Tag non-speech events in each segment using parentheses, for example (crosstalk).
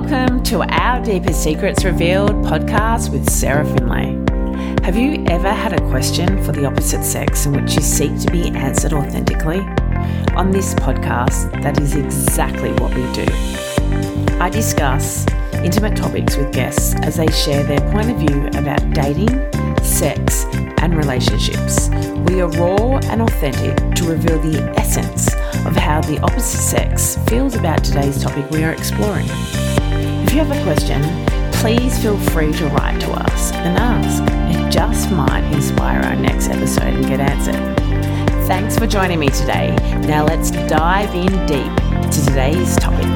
Welcome to our Deepest Secrets Revealed podcast with Sarah Finlay. Have you ever had a question for the opposite sex in which you seek to be answered authentically? On this podcast, that is exactly what we do. I discuss intimate topics with guests as they share their point of view about dating, sex, and relationships. We are raw and authentic to reveal the essence of how the opposite sex feels about today's topic we are exploring. If you have a question, please feel free to write to us and ask. It just might inspire our next episode and get answered. Thanks for joining me today. Now let's dive in deep to today's topic.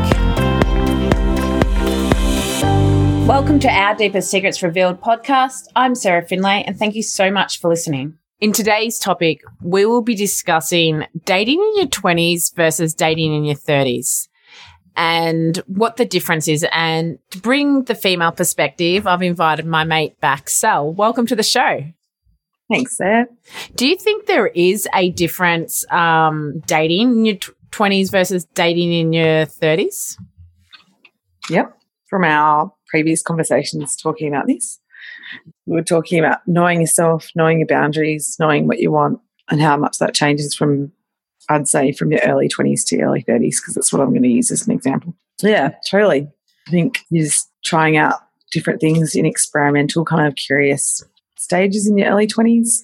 Welcome to our Deepest Secrets Revealed podcast. I'm Sarah Finlay, and thank you so much for listening. In today's topic, we will be discussing dating in your 20s versus dating in your 30s and what the difference is. And to bring the female perspective, I've invited my mate back, Sal. Welcome to the show. Thanks, Sarah. Do you think there is a difference um, dating in your 20s versus dating in your 30s? Yep. From our previous conversations talking about this, we were talking about knowing yourself, knowing your boundaries, knowing what you want, and how much that changes from I'd say from your early 20s to early 30s, because that's what I'm going to use as an example. Yeah, totally. I think you're just trying out different things in experimental, kind of curious stages in your early 20s.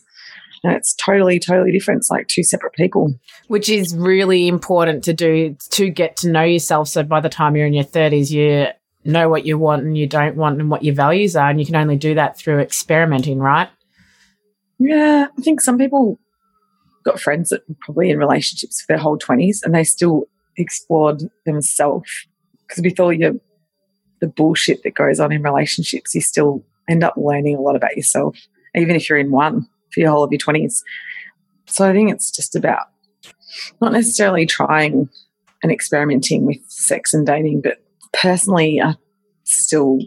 And it's totally, totally different. It's like two separate people. Which is really important to do to get to know yourself. So by the time you're in your 30s, you know what you want and you don't want and what your values are. And you can only do that through experimenting, right? Yeah, I think some people got friends that were probably in relationships for their whole 20s and they still explored themselves. Because with all your the bullshit that goes on in relationships, you still end up learning a lot about yourself, even if you're in one for your whole of your 20s. So I think it's just about not necessarily trying and experimenting with sex and dating, but personally, I still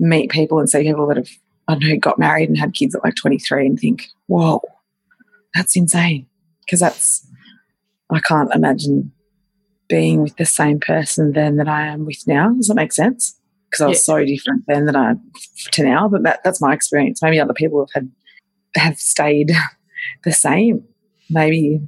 meet people and see people that have, I know, got married and had kids at like 23 and think, whoa, that's insane because that's I can't imagine being with the same person then that I am with now. Does that make sense? Because I was yeah. so different then than I to now. But that, that's my experience. Maybe other people have had have stayed (laughs) the same. Maybe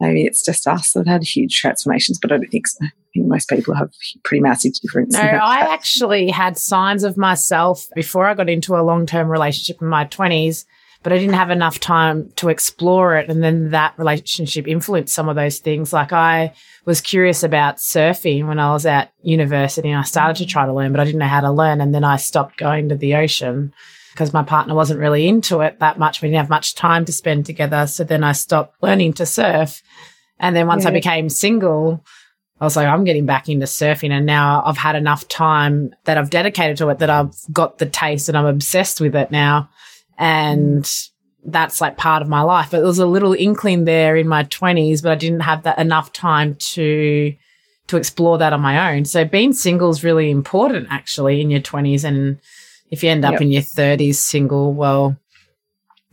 maybe it's just us that had huge transformations, but I don't think so. I think most people have pretty massive difference. No, I actually had signs of myself before I got into a long term relationship in my twenties but I didn't have enough time to explore it. And then that relationship influenced some of those things. Like I was curious about surfing when I was at university and I started to try to learn, but I didn't know how to learn. And then I stopped going to the ocean because my partner wasn't really into it that much. We didn't have much time to spend together. So then I stopped learning to surf. And then once yeah. I became single, I was like, I'm getting back into surfing. And now I've had enough time that I've dedicated to it that I've got the taste and I'm obsessed with it now and mm. that's like part of my life. But there was a little inkling there in my 20s, but I didn't have that enough time to to explore that on my own. So being single is really important actually in your 20s and if you end up yep. in your 30s single, well,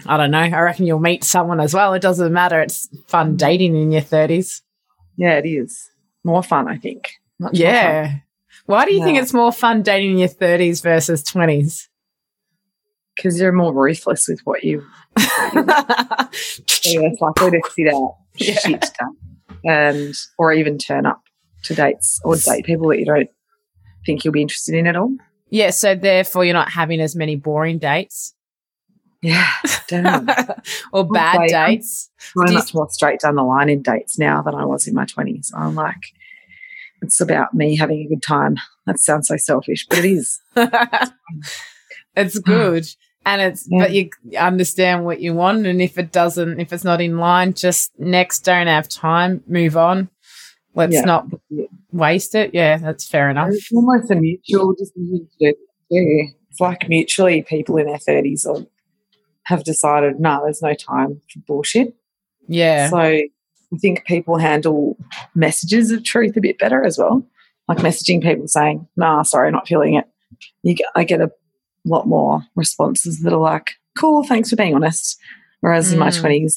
I don't know. I reckon you'll meet someone as well. It doesn't matter. It's fun mm. dating in your 30s. Yeah, it is. More fun, I think. Much yeah. Why do you yeah. think it's more fun dating in your 30s versus 20s? Because you're more ruthless with what you. you're (laughs) less likely to sit out yeah. shit and um, or even turn up to dates or date people that you don't think you'll be interested in at all. Yeah, so therefore you're not having as many boring dates. Yeah, damn. (laughs) or bad dates. I'm much more straight down the line in dates now than I was in my twenties. I'm like, it's about me having a good time. That sounds so selfish, but it is. (laughs) it's mm. good. And it's yeah. but you understand what you want. And if it doesn't if it's not in line just next don't have time. Move on. Let's yeah. not waste it. Yeah that's fair enough. it's almost a mutual decision to do. Yeah. It's like mutually people in their 30s or have decided no there's no time for bullshit. Yeah. So i think people handle messages of truth a bit better as well. Like messaging people saying nah sorry not feeling it. You get, i get a lot more responses that are like, cool, thanks for being honest. Whereas mm. in my 20s,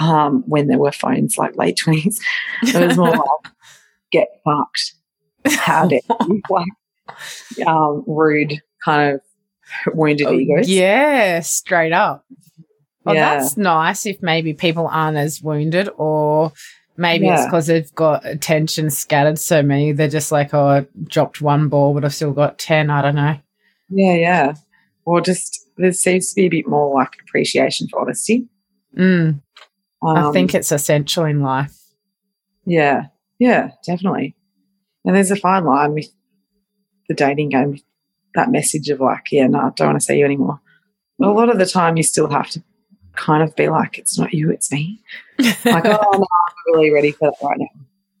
um, when there were phones, like late 20s, it was more (laughs) like, get fucked. how dare (laughs) you? Like, um, rude, kind of wounded Oh, egos. Yeah, straight up. Well, Yeah. that's nice if maybe people aren't as wounded, or maybe it's because they've got attention scattered so many. They're just like, oh, I dropped one ball, but I've still got 10. I don't know. Yeah, yeah. Or just there seems to be a bit more like appreciation for honesty. Mm, I Um, think it's essential in life. Yeah, yeah, definitely. And there's a fine line with the dating game, that message of like, yeah, no, I don't want to see you anymore. But a lot of the time, you still have to kind of be like, it's not you, it's me. (laughs) Like, oh, no, I'm not really ready for that right now.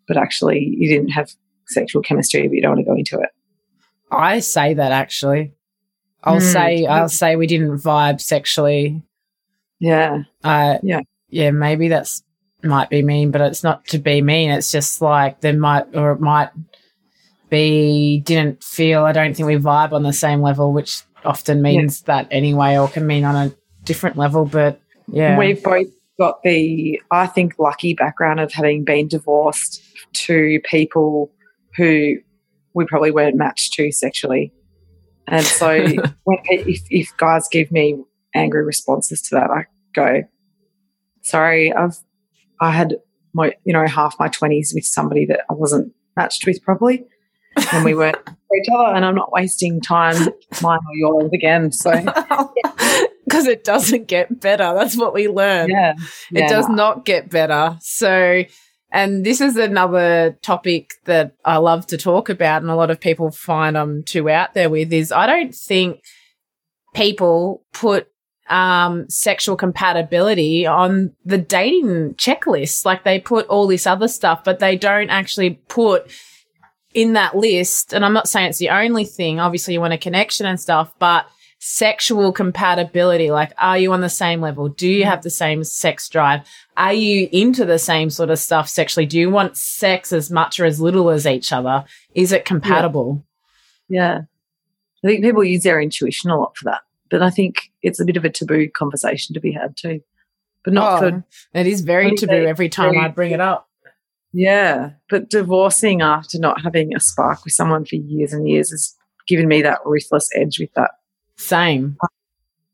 But actually, you didn't have sexual chemistry, but you don't want to go into it. I say that actually. I'll Mm. say I'll say we didn't vibe sexually. Yeah, Uh, Yeah. yeah, maybe that's might be mean, but it's not to be mean. It's just like there might or it might be didn't feel. I don't think we vibe on the same level, which often means that anyway, or can mean on a different level. But yeah, We've both got the, I think, lucky background of having been divorced to people who we probably weren't matched to sexually. And so (laughs) if, if guys give me angry responses to that, I go, sorry, I've, I had my, you know, half my 20s with somebody that I wasn't matched with properly. And we weren't (laughs) for each other, and I'm not wasting time, mine or yours again. So, (laughs) because it doesn't get better. That's what we learn. yeah. It Yeah, does no. not get better. So, and this is another topic that I love to talk about, and a lot of people find I'm too out there with is I don't think people put um, sexual compatibility on the dating checklist. Like they put all this other stuff, but they don't actually put in that list. And I'm not saying it's the only thing. Obviously, you want a connection and stuff, but sexual compatibility like are you on the same level do you have the same sex drive are you into the same sort of stuff sexually do you want sex as much or as little as each other is it compatible Yeah. I think people use their intuition a lot for that. But I think it's a bit of a taboo conversation to be had too. But not Oh, for, it is very taboo they- every time i bring it up yeah. But divorcing after not having a spark with someone for years and years has given me that ruthless edge with that. same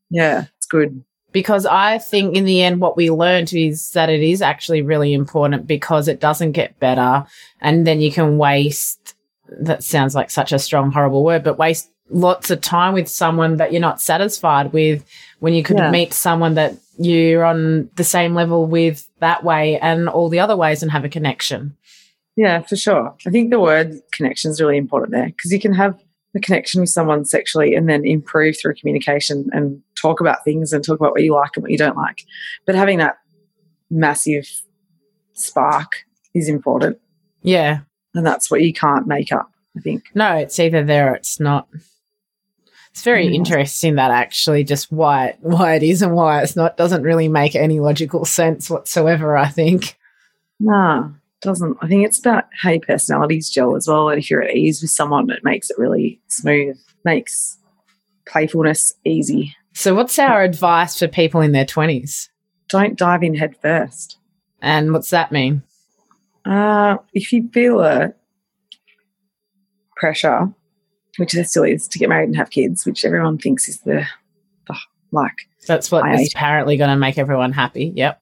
Yeah, it's good. Because I think in the end, what we learned is that it is actually really important because it doesn't get better. And then you can waste, that sounds like such a strong, horrible word, but waste lots of time with someone that you're not satisfied with when you could Yeah. meet someone that you're on the same level with that way and all the other ways and have a connection. Yeah, for sure. I think the word connection is really important there because you can have a connection with someone sexually and then improve through communication and talk about things and talk about what you like and what you don't like. But having that massive spark is important. Yeah. And that's what you can't make up, I think. No, it's either there or it's not. It's very Yeah. interesting that actually just why it, why it is and why it's not doesn't really make any logical sense whatsoever. I think. Nah, doesn't. I think it's about how your personalities gel as well. And if you're at ease with someone, it makes it really smooth, makes playfulness easy. So, what's our advice for people in their twenties? Don't dive in head first. And what's that mean? Uh, if you feel a pressure, which there still is, to get married and have kids, which everyone thinks is the, the like, That's what is apparently going to make everyone happy. Yep.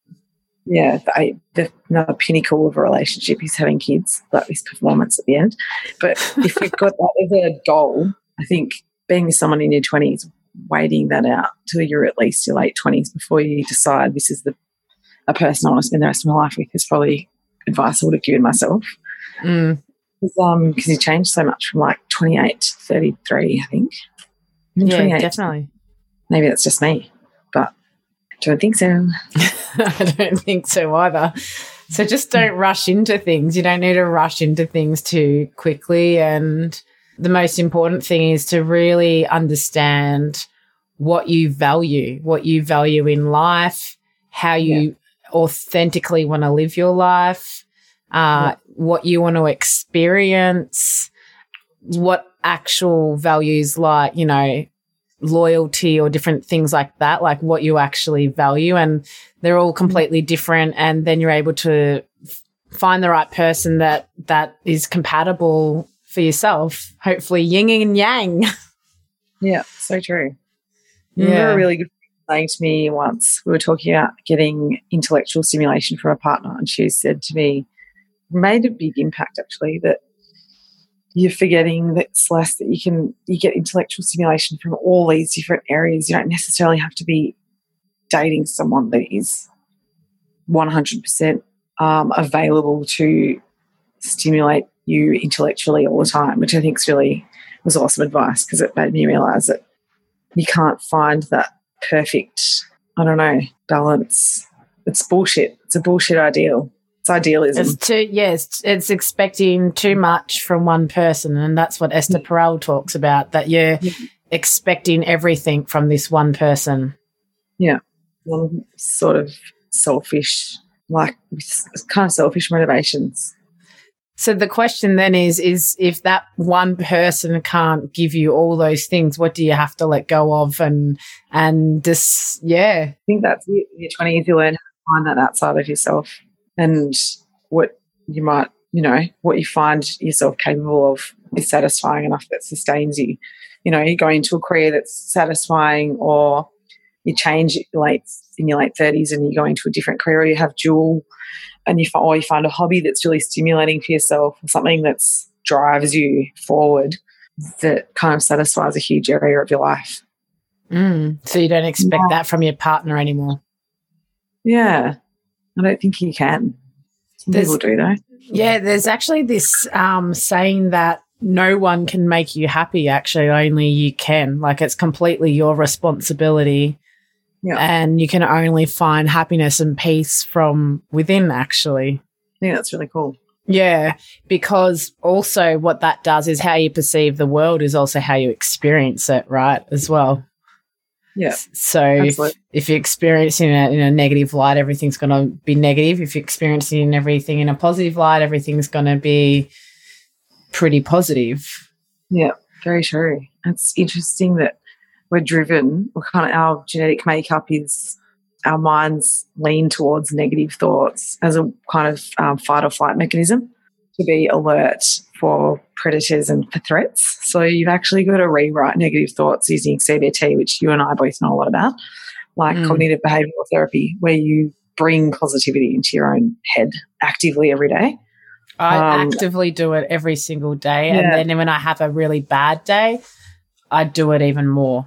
Yeah, the, the, the pinnacle of a relationship is having kids, like this performance at the end. But if you've got that as a goal, I think being with someone in your 20s, waiting that out till you're at least your late 20s before you decide this is the a person I want to spend the rest of my life with is probably advice I would have given myself. Mm. Because um, cause you change so much from like 28 to 33, I think. Yeah, definitely. Maybe that's just me, but don't think so. (laughs) I don't think so either. So just don't rush into things. You don't need to rush into things too quickly. And the most important thing is to really understand what you value, what you value in life, how you authentically want to live your life, uh, what you want to experience, what actual values like, you know, loyalty or different things like that, like what you actually value. And they're all completely different. And then you're able to f- find the right person that, that is compatible for yourself. Hopefully, yin and yang. (laughs) Yeah, so true. Yeah. Yeah. a really good saying to me once, we were talking about getting intellectual stimulation from a partner, and she said to me, made a big impact actually, that you're forgetting that Celeste, that you can you get intellectual stimulation from all these different areas. You don't necessarily have to be dating someone that is 100% um, available to stimulate you intellectually all the time, which I think is really was awesome advice because it made me realize that you can't find that perfect, I don't know, balance. It's bullshit. It's a bullshit ideal. It's idealism. It's too yes, it's expecting too much from one person, and that's what Esther Perel talks about. That you're Yeah. expecting everything from this one person. Yeah. One sort of selfish, like it's kind of selfish motivations. So the question then is: is if that one person can't give you all those things, what do you have to let go of? And and just yeah, I think that's it. Your twenties, you learn how to find that outside of yourself, and what you might, you know, what you find yourself capable of is satisfying enough that sustains you. You know, you go into a career that's satisfying, or you change late in your late thirties and you go into a different career, or you have dual, and you find, or you find a hobby that's really stimulating for yourself, or something that's drives you forward, that kind of satisfies a huge area of your life. mm. so you don't expect Yeah. that from your partner anymore. Yeah, I don't think you can. Some There's- people do though. Yeah, there's actually this um, saying that no one can make you happy. Actually, only you can. Like it's completely your responsibility, Yeah. and you can only find happiness and peace from within. Actually, think that's really cool. yeah, because also what that does is how you perceive the world is also how you experience it, right? As well. Yeah, So if, absolutely. if you're experiencing it in a negative light, everything's going to be negative. If you're experiencing everything in a positive light, everything's going to be pretty positive. Yeah, very true. It's interesting that we're driven, or kind of our genetic makeup is our minds lean towards negative thoughts as a kind of um, fight or flight mechanism to be alert for predators and for threats. So you've actually got to rewrite negative thoughts using CBT, which you and I both know a lot about, like Mm. cognitive behavioral therapy, where you bring positivity into your own head actively every day. I Um, actively do it every single day. Yeah. And then when I have a really bad day, I do it even more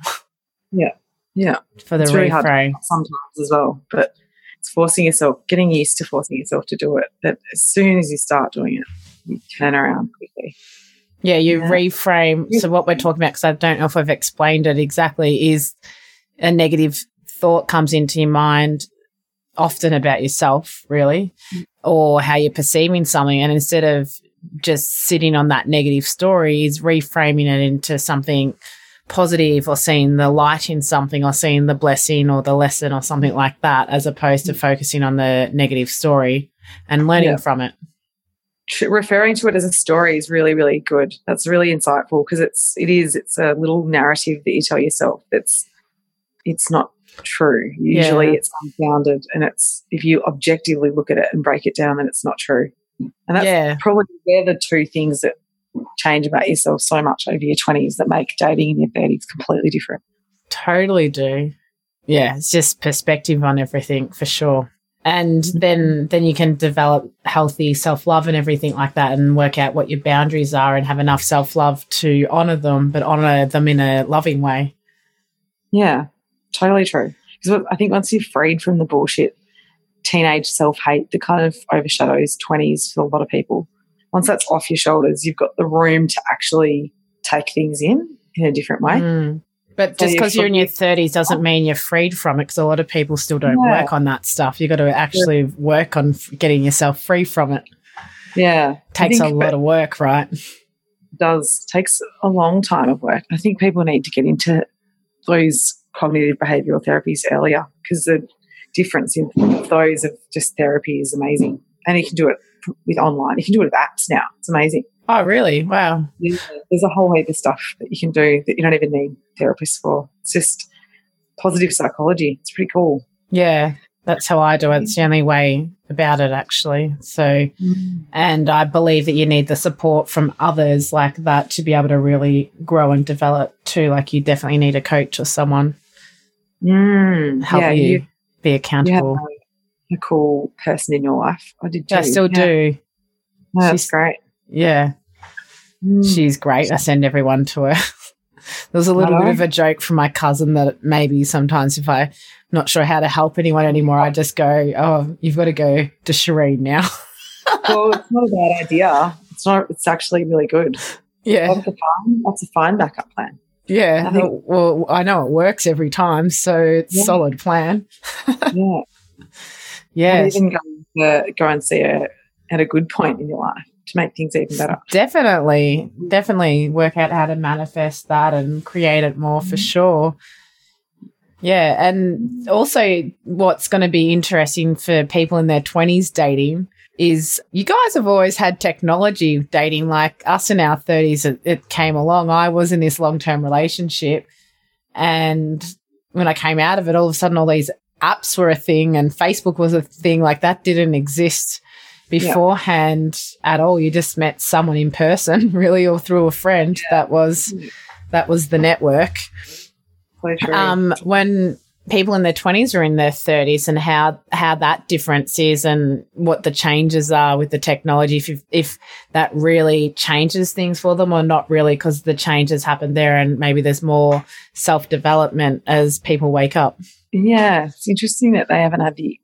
Yeah. Yeah. For the It's really reframe. sometimes as well, but it's forcing yourself, getting used to forcing yourself to do it. That as soon as you start doing it, turn around quickly. Yeah, you Yeah. reframe. So what we're talking about, because I don't know if I've explained it exactly, is a negative thought comes into your mind, often about yourself, really, mm. or how you're perceiving something, and instead of just sitting on that negative story, is reframing it into something positive, or seeing the light in something, or seeing the blessing or the lesson, or something like that, as opposed to mm. focusing on the negative story and learning Yeah. from it. Referring to it as a story is really, really good. That's really insightful because it's it is it's a little narrative that you tell yourself. That's it's not true. Usually, Yeah. it's unfounded, and it's if you objectively look at it and break it down, then it's not true. And that's yeah. probably they're the two things that change about yourself so much over your twenties that make dating in your thirties completely different. Totally do. Yeah, it's just perspective on everything for sure. And then then you can develop healthy self-love and everything like that and work out what your boundaries are and have enough self-love to honor them but honor them in a loving way. Yeah, totally true. Because I think once you're freed from the bullshit, teenage self hate that kind of overshadows 20s for a lot of people, once that's off your shoulders, you've got the room to actually take things in in a different way. Mm. But So just because you're in your 30s doesn't oh. mean you're freed from it because a lot of people still don't work on that stuff. you got to actually work on getting yourself free from it. Yeah. Takes a lot of work, right? does takes a long time of work. I think people need to get into those cognitive behavioral therapies earlier because the difference in those of just therapy is amazing. And you can do it with online. You can do it with apps now. It's amazing. Oh, really? Wow. Yeah, there's a whole heap of stuff that you can do that you don't even need therapists for. It's just positive psychology. It's pretty cool. Yeah. That's how I do it. It's the only way about it, actually. So, Mm. and I believe that you need the support from others like that to be able to really grow and develop too. Like, you definitely need a coach or someone Mm. help yeah, you, you, be accountable. a, a cool person in your life. I did too. I still Yeah. do. No, She's- great. Yeah. Mm. She's great. I send everyone to her. (laughs) there was a little bit of a joke from my cousin that maybe sometimes if I'm not sure how to help anyone anymore, I just go, Oh, you've got to go to Shireen now. (laughs) well, it's not a bad idea. It's not. It's actually really good. yeah. That's a fine. That's a fine backup plan. Yeah. I think- well, I know it works every time. So it's Yeah. solid plan. (laughs) Yeah. Yeah. Even go, to, go and see her at a good point in your life to make things even better. Definitely, definitely work out how to manifest that and create it more for mm-hmm. sure. Yeah. And also, what's going to be interesting for people in their 20s dating is you guys have always had technology dating, like us in our 30s, it, it came along. I was in this long term relationship. And when I came out of it, all of a sudden, all these apps were a thing and Facebook was a thing. Like that didn't exist beforehand at all. You just met someone in person, (laughs) really, or through a friend. That was that was the network. Um, when people in their twenties are in their thirties, and how how that difference is, and what the changes are with the technology, if if that really changes things for them, or not really, because the changes happen there, and maybe there's more self development as people wake up. Yeah, it's interesting that they haven't had the,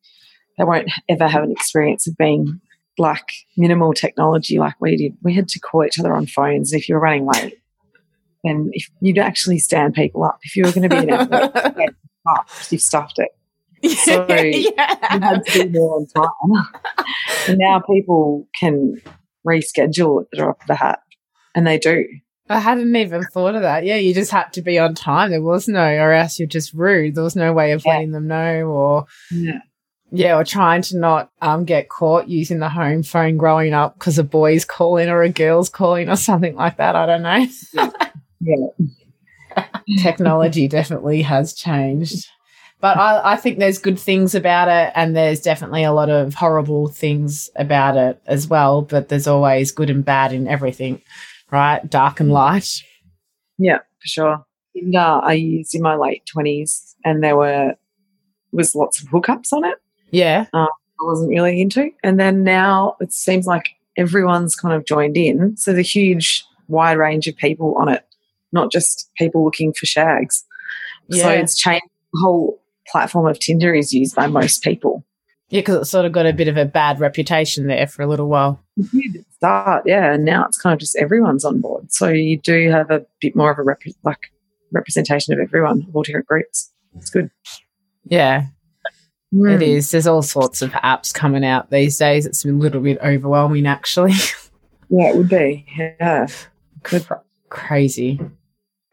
they won't ever have an experience of being like minimal technology like we did. We had to call each other on phones if you were running late. And if you'd actually stand people up, if you were going to be an athlete, you've (laughs) stuffed it. So, You had to be more on time. and now people can reschedule at the drop of a hat. And they do. I hadn't even thought of that. Yeah, you just had to be on time. There was no, or else you're just rude. There was no way of Yeah. letting them know, or Yeah. yeah, or trying to not um get caught using the home phone growing up because a boy's calling or a girl's calling or something like that. I don't know. Yeah. (laughs) Technology definitely has changed, but I, I think there's good things about it, and there's definitely a lot of horrible things about it as well. But there's always good and bad in everything, right? Dark and mm. light. Yeah, for sure. Tinder uh, I used in my late twenties, and there were was lots of hookups on it. Yeah. Um, I wasn't really into, and then now it seems like everyone's kind of joined in. So the huge, wide range of people on it, not just people looking for shags. Yeah. So it's changed. The whole platform of Tinder is used by most people. Yeah, because it sort of got a bit of a bad reputation there for a little while. It did start, yeah, and now it's kind of just everyone's on board. So you do have a bit more of a rep- like representation of everyone, of all different groups. It's good. Yeah, it Mm. is. There's all sorts of apps coming out these days. It's a little bit overwhelming, actually. (laughs) Yeah, it would be. Yeah. Good. Crazy.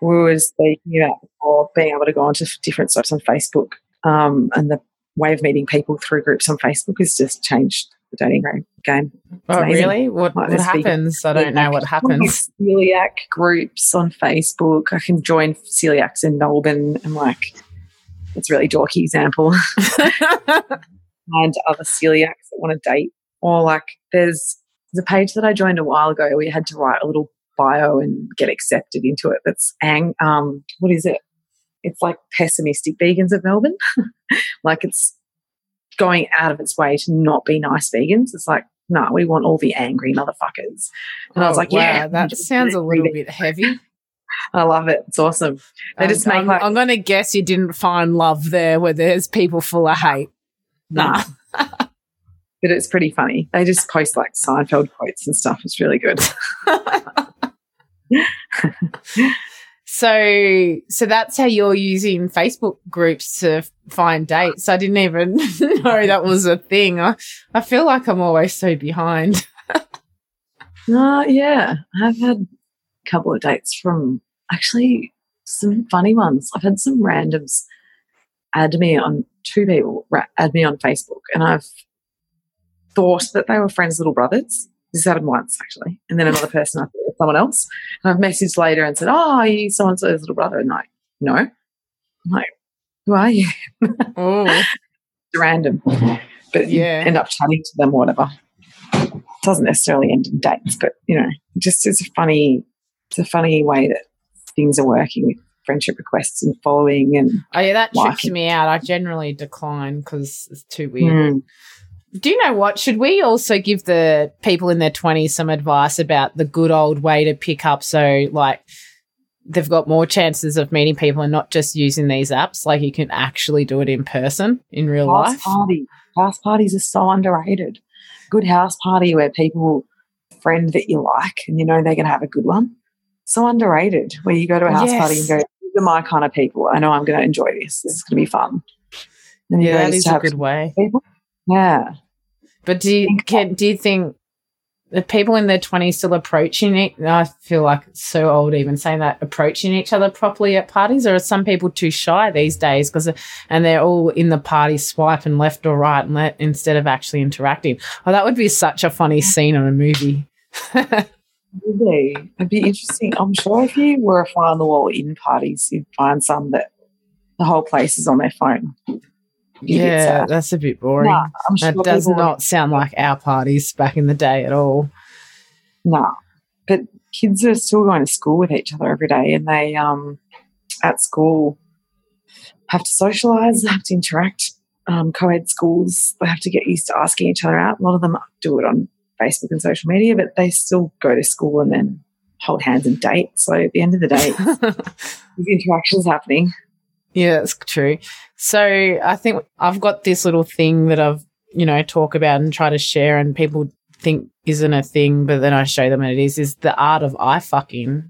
We were speaking about before being able to go onto different sites on Facebook, um, and the way of meeting people through groups on Facebook has just changed dating gra- game. Oh, amazing. really? What, Like, what big- happens? I don't know what happens. Celiac groups on Facebook. I can join celiacs in Melbourne. and like, it's a really dorky example. (laughs) and other celiacs that want to date. Or like there's there's a page that I joined a while ago where you had to write a little bio and get accepted into it. That's ang um what is it? It's like pessimistic vegans of Melbourne. (laughs) like it's going out of its way to not be nice vegans. It's like, no, we want all the angry motherfuckers. And I was Oh, like, wow, yeah, that (laughs) sounds a little bit heavy. (laughs) I love it. It's awesome. They Um, just make I'm, like I'm going to guess you didn't find love there where there's people full of hate. nah. (laughs) but it's pretty funny. They just post like Seinfeld quotes and stuff. It's really good. So, so that's how you're using Facebook groups to find dates. I didn't even (laughs) know that was a thing. I, I feel like I'm always so behind. (laughs) Uh, yeah, I've had a couple of dates from actually some funny ones. I've had some randoms add me on two people add me on Facebook, and I've thought that they were friends' little brothers. This happened once actually, and then another person I thought someone else. And I've messaged later and said, "Oh, are you so and so's little brother?" And like, no, I'm like, who are you? (laughs) Oh, random, but you Yeah. end up chatting to them or whatever. doesn't necessarily end in dates, but you know, just is a funny, it's a funny way that things are working with friendship requests and following and Oh yeah, that trips me out. I generally decline because it's too weird. Mm. Do you know what? Should we also give the people in their twenties some advice about the good old way to pick up so like they've got more chances of meeting people and not just using these apps? Like you can actually do it in person in real house life. party. House parties are so underrated. Good house party where people friend that you like and you know they're going to have a good one. So underrated. Where you go to a house party and go, these are my kind of people. I know I'm going to enjoy this. This is going to be fun. And Yeah, that is a good way. people. Yeah. But do you think- can, do you think the people in their twenties still approaching it? I feel like it's so old even saying that approaching each other properly at parties, or are some people too shy these days? Because and they're all in the party swiping left or right and let, instead of actually interacting. Oh, that would be such a funny scene in a movie. (laughs) Really? It'd be interesting. I'm sure if you were a fly on the wall in parties, you'd find some that the whole place is on their phone. Yeah, that's a bit boring. Nah, I'm sure that does not sound like our parties back in the day at all. No, but kids are still going to school with each other every day, and they um at school have to socialise, have to interact. Um, co-ed schools they have to get used to asking each other out. A lot of them do it on Facebook and social media, but they still go to school and then hold hands and date. So at the end of the day, (laughs) there's interactions happening. Yeah, that's true. So I think I've got this little thing that I've, you know, talk about and try to share, and people think isn't a thing, but then I show them it is. Is the art of eye fucking?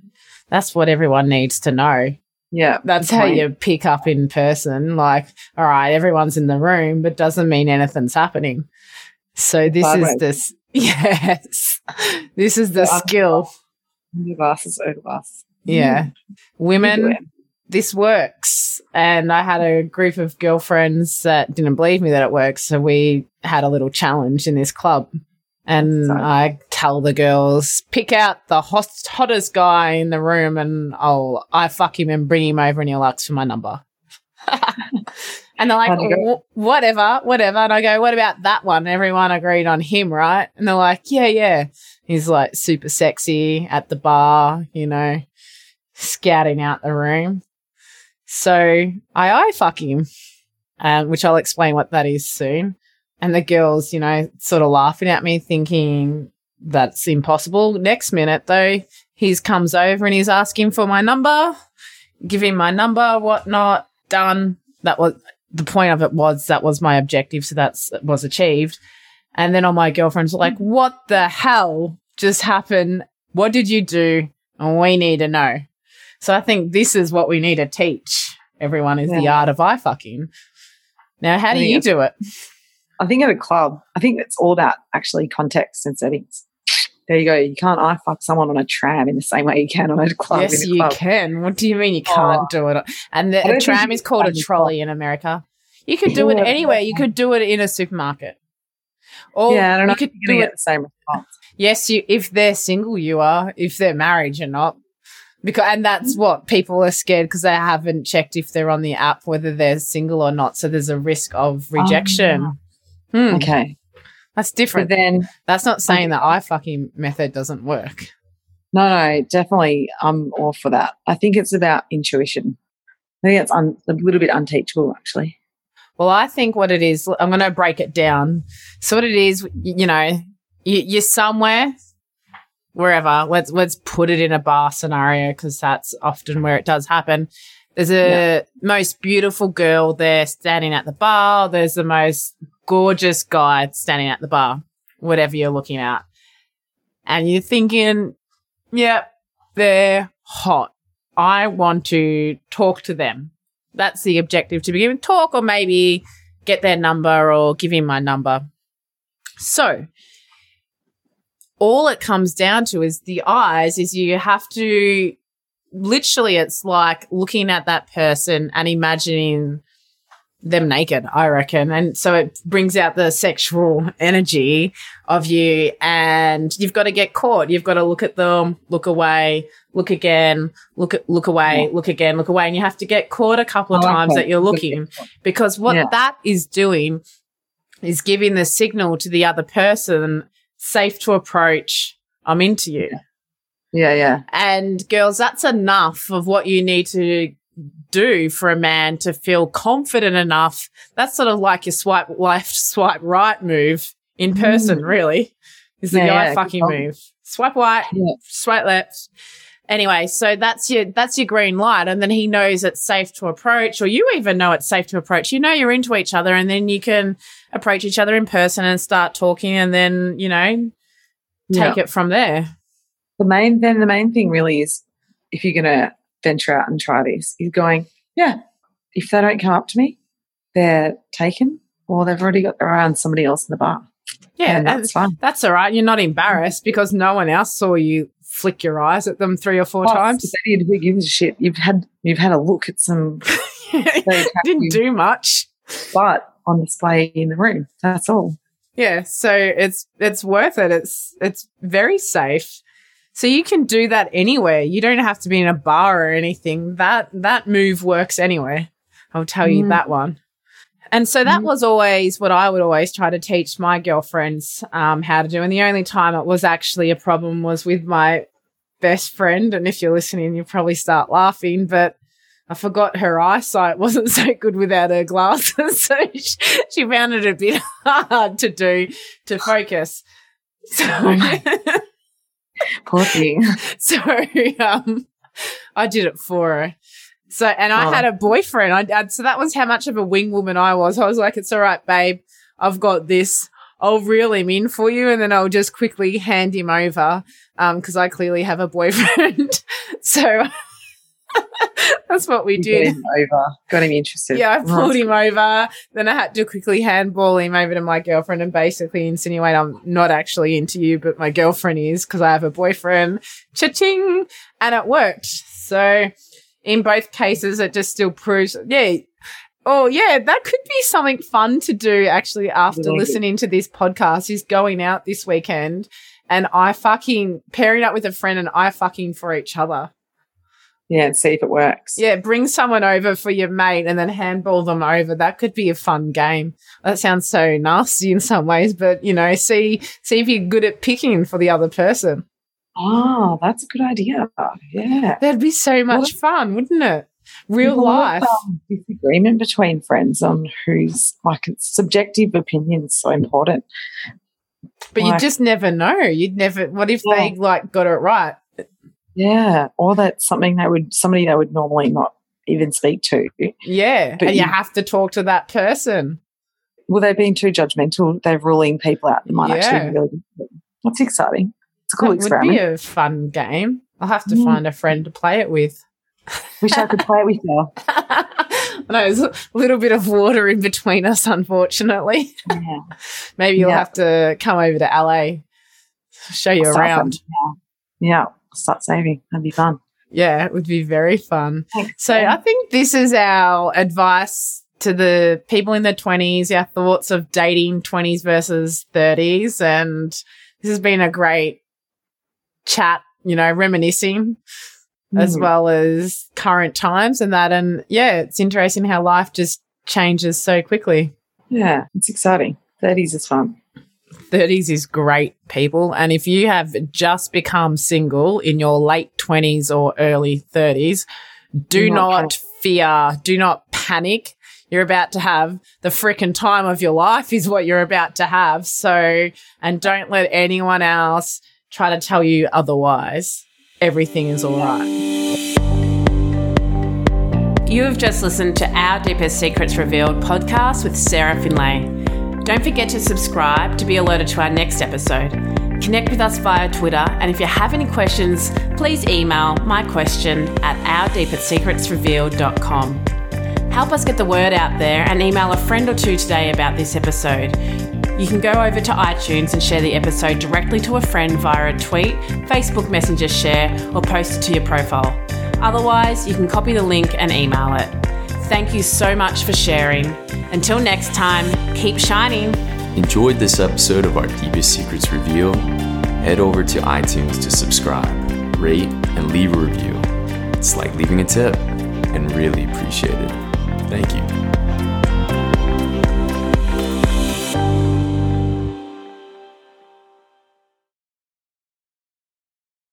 That's what everyone needs to know. Yeah, That's how point. you pick up in person. Like, all right, everyone's in the room, but doesn't mean anything's happening. So this is this. (laughs) Yes, this is the I'm- skill. Glasses, over glasses. Yeah, do women. This works. And I had a group of girlfriends that didn't believe me that it works. So we had a little challenge in this club. And Sorry. I tell the girls, pick out the hot, hottest guy in the room and I'll I fuck him and bring him over and he'll ask for my number. (laughs) and they're like, How'd you go? "Wh- whatever, whatever. And I go, what about that one? Everyone agreed on him, right? And they're like, yeah, yeah. He's like super sexy at the bar, you know, scouting out the room. So I I fuck him, um, which I'll explain what that is soon. And the girls, you know, sort of laughing at me, thinking that's impossible. Next minute, though, he comes over and he's asking for my number, giving my number, whatnot, done. That was the point of it was that was my objective, so that's was achieved. And then all my girlfriends were like, "What the hell just happened? What did you do? We need to know." So I think this is what we need to teach everyone is the art of eye fucking. Now, how do you do it? I think at a club, I think it's all about actually context and settings. There you go. You can't eye fuck someone on a tram in the same way you can on a club. yes, a you club. can. What do you mean you can't Oh. do it? And the a tram is called a trolley in America. You could do it anywhere. You could do it in a supermarket. Or yeah, I don't know you could do it get the same response. Yes, you if they're single, you are. If they're married, you're not. Because and that's what people are scared because they haven't checked if they're on the app whether they're single or not. So there's a risk of rejection. Hmm, Okay. That's But different. then, that's not saying that eye fucking method doesn't work. no, no, definitely I'm all for that. I think it's about intuition. I think it's un- a little bit unteachable, actually. Well, I think what it is, I'm going to break it down. So what it is, you know, you, you're somewhere, wherever. Let's let's put it in a bar scenario because that's often where it does happen. There's a most beautiful girl there standing at the bar. There's the most gorgeous guy standing at the bar, whatever you're looking at, and you're thinking, "Yep, they're hot. I want to talk to them." That's the objective to begin with. Talk or maybe get their number or give him my number. So all it comes down to is the eyes is you have to literally it's like looking at that person and imagining them naked, I reckon. And so it brings out the sexual energy of you and you've got to get caught. You've got to look at them, look away, look again, look at, look away, look again, look away. And you have to get caught a couple of Oh, times okay. that you're looking because what Yeah. that is doing is giving the signal to the other person safe to approach. I'm into you. Yeah, yeah. And girls, that's enough of what you need to do for a man to feel confident enough. That's sort of like your swipe left, (laughs) swipe right move in person, mm. really. Is the Yeah, guy yeah, fucking move. Swipe right, Yeah. swipe left. Anyway, so that's your that's your green light, and then he knows it's safe to approach, or you even know it's safe to approach. You know you're into each other, and then you can approach each other in person and start talking, and then you know take Yeah. it from there. The main then the main thing really is if you're gonna venture out and try this, is going, yeah, if they don't come up to me, they're taken or they've already got their eye on somebody else in the bar. Yeah, and that's fine. That's all right. You're not embarrassed because no one else saw you flick your eyes at them three or four times. if they did, who gives a shit? You've had you've had a look at some (laughs) Didn't do much. but on display in the room. That's all. Yeah, so it's it's worth it. It's it's very safe. So you can do that anywhere. You don't have to be in a bar or anything. That that move works anywhere. I'll tell you Mm. that one. And so that Mm. was always what I would always try to teach my girlfriends um, how to do. And the only time it was actually a problem was with my best friend. And if you're listening, you'll probably start laughing. But I forgot her eyesight (laughs) wasn't so good without her glasses. (laughs) So she, she found it a bit hard to do to focus. (laughs) So, Poor thing. so um, I did it for her. So, and I Oh. had a boyfriend. I, I, so that was how much of a wing woman I was. I was like, it's all right, babe. I've got this. I'll reel him in for you, and then I'll just quickly hand him over um, because I clearly have a boyfriend. (laughs) so (laughs) that's what we You did. Got him over. Got him interested. Yeah, I pulled him over. Then I had to quickly handball him over to my girlfriend and basically insinuate I'm not actually into you, but my girlfriend is because I have a boyfriend. Cha-ching! And it worked. So in both cases, it just still proves, yeah. Oh, yeah, that could be something fun to do actually after listening to this podcast is going out this weekend and I fucking pairing up with a friend and I fucking for each other. Yeah, and see if it works. Yeah, bring someone over for your mate and then handball them over. That could be a fun game. That sounds so nasty in some ways, but you know, see see if you're good at picking for the other person. Oh, that's a good idea. Yeah. That'd be so much What fun, wouldn't it? Real There's a lot life. um, disagreement between friends on who's like subjective opinion is so important. But you just never know. You'd never what if Yeah. they like got it right? Yeah, or that's something they would somebody they would normally not even speak to. Yeah. But and you you- have to talk to that person. Well, they've been too judgmental. They're ruling people out that might Yeah. actually be really. That's exciting. It's a cool that would be a fun game. I'll have to Mm. find a friend to play it with. Wish I could play it with you. (laughs) I know there's a little bit of water in between us, unfortunately. Yeah. (laughs) Maybe you'll Yeah. have to come over to LA, show you around. Yeah, start saving. That'd be fun. Yeah, it would be very fun. Thanks. So I think this is our advice to the people in their 20s, our thoughts of dating 20s versus 30s. And this has been a great chat, you know, reminiscing as Mm. well as current times and that. And yeah, it's interesting how life just changes so quickly. Yeah, it's exciting. 30s is fun. 30s is great, people. And if you have just become single in your late 20s or early 30s, do Do not not fear, do not panic. You're about to have the frickin' time of your life, is what you're about to have. So, and don't let anyone else try to tell you otherwise. Everything is all right. You have just listened to Our Deepest Secrets Revealed podcast with Sarah Finlay. Don't forget to subscribe to be alerted to our next episode. Connect with us via Twitter, and if you have any questions, please email my question at ourdeepestsecretsrevealed.com. Help us get the word out there and email a friend or two today about this episode. You can go over to iTunes and share the episode directly to a friend via a tweet, Facebook Messenger share, or post it to your profile. Otherwise, you can copy the link and email it. Thank you so much for sharing. Until next time, keep shining. Enjoyed this episode of our Deepest Secrets Reveal? Head over to iTunes to subscribe, rate, and leave a review. It's like leaving a tip and really appreciate it. Thank you.